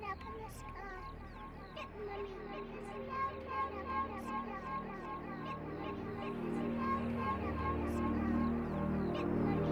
Thank you.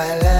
my life.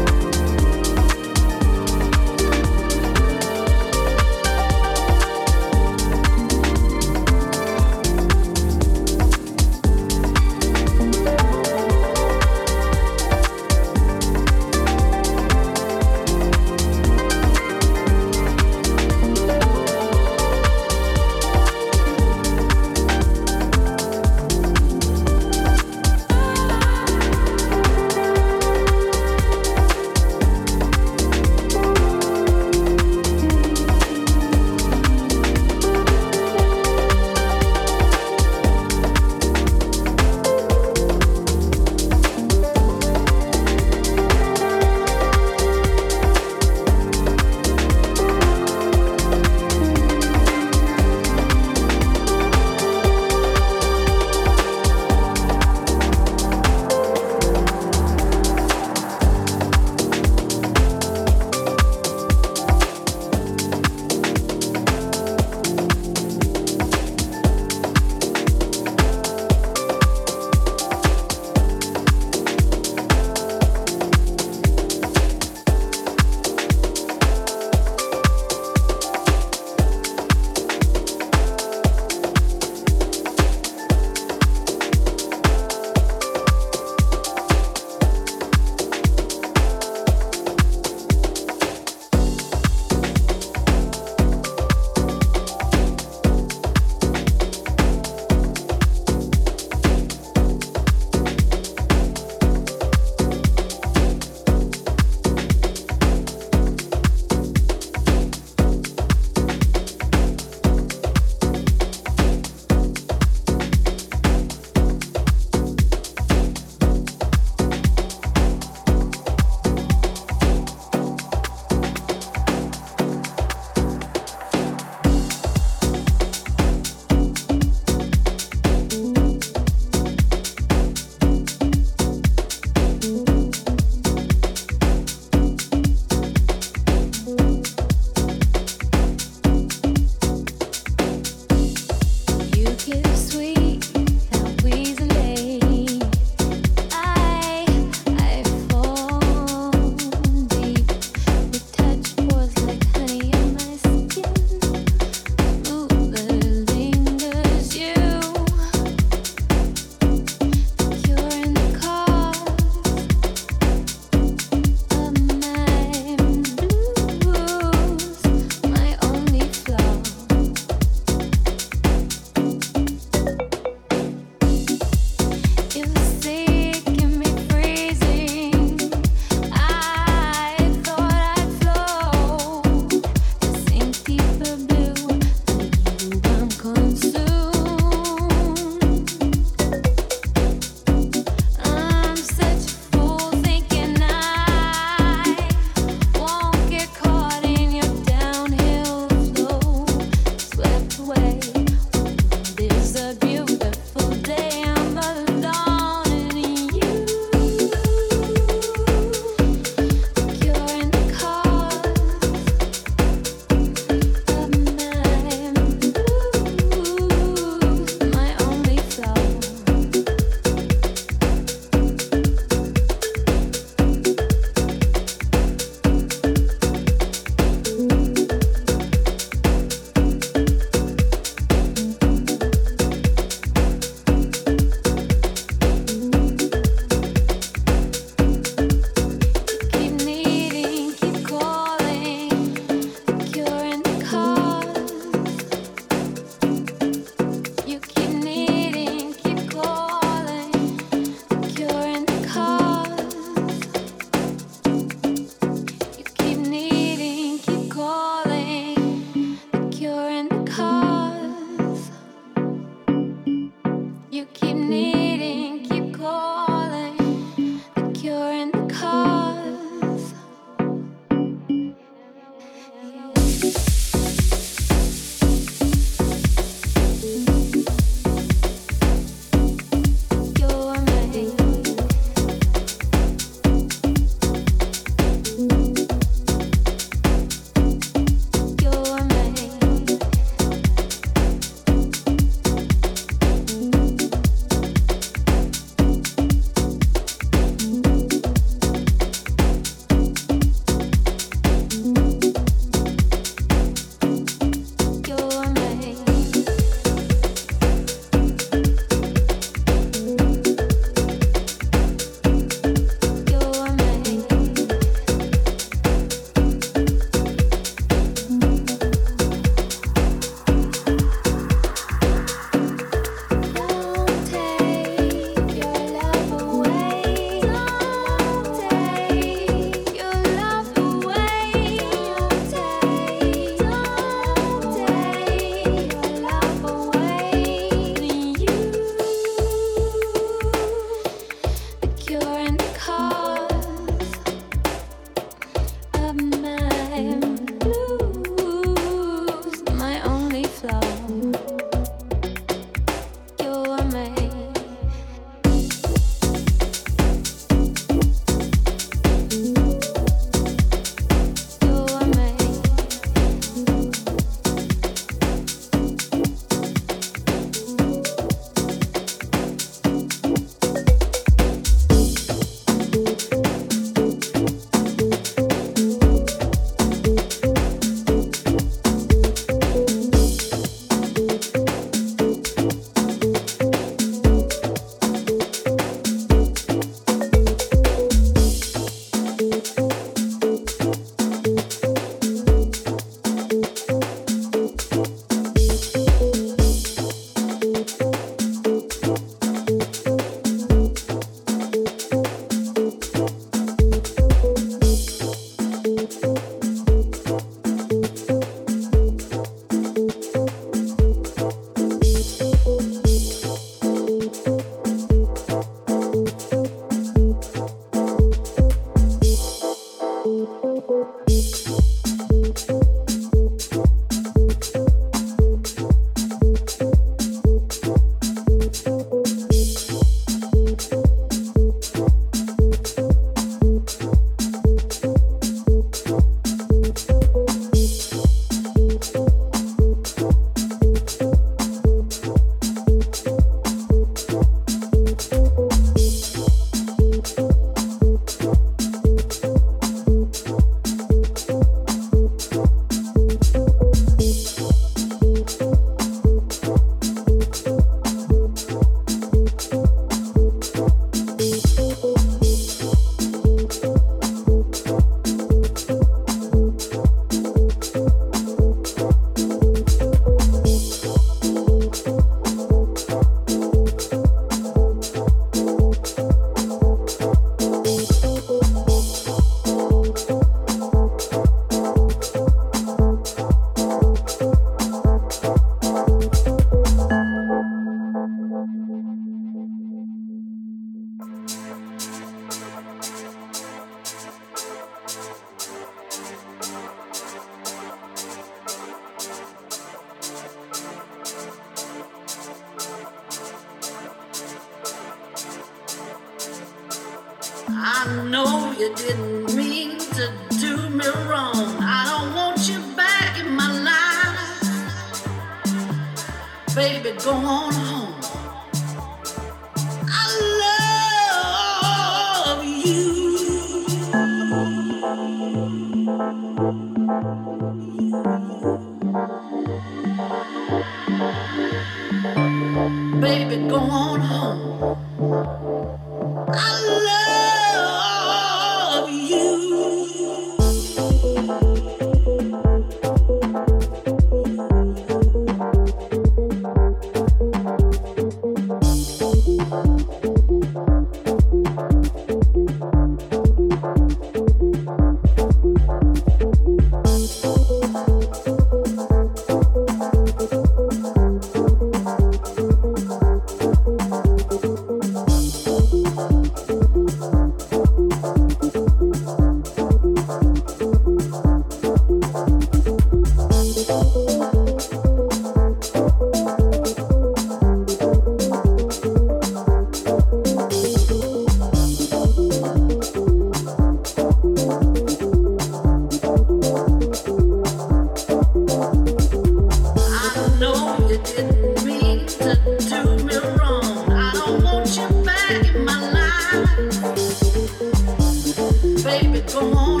Baby, come on.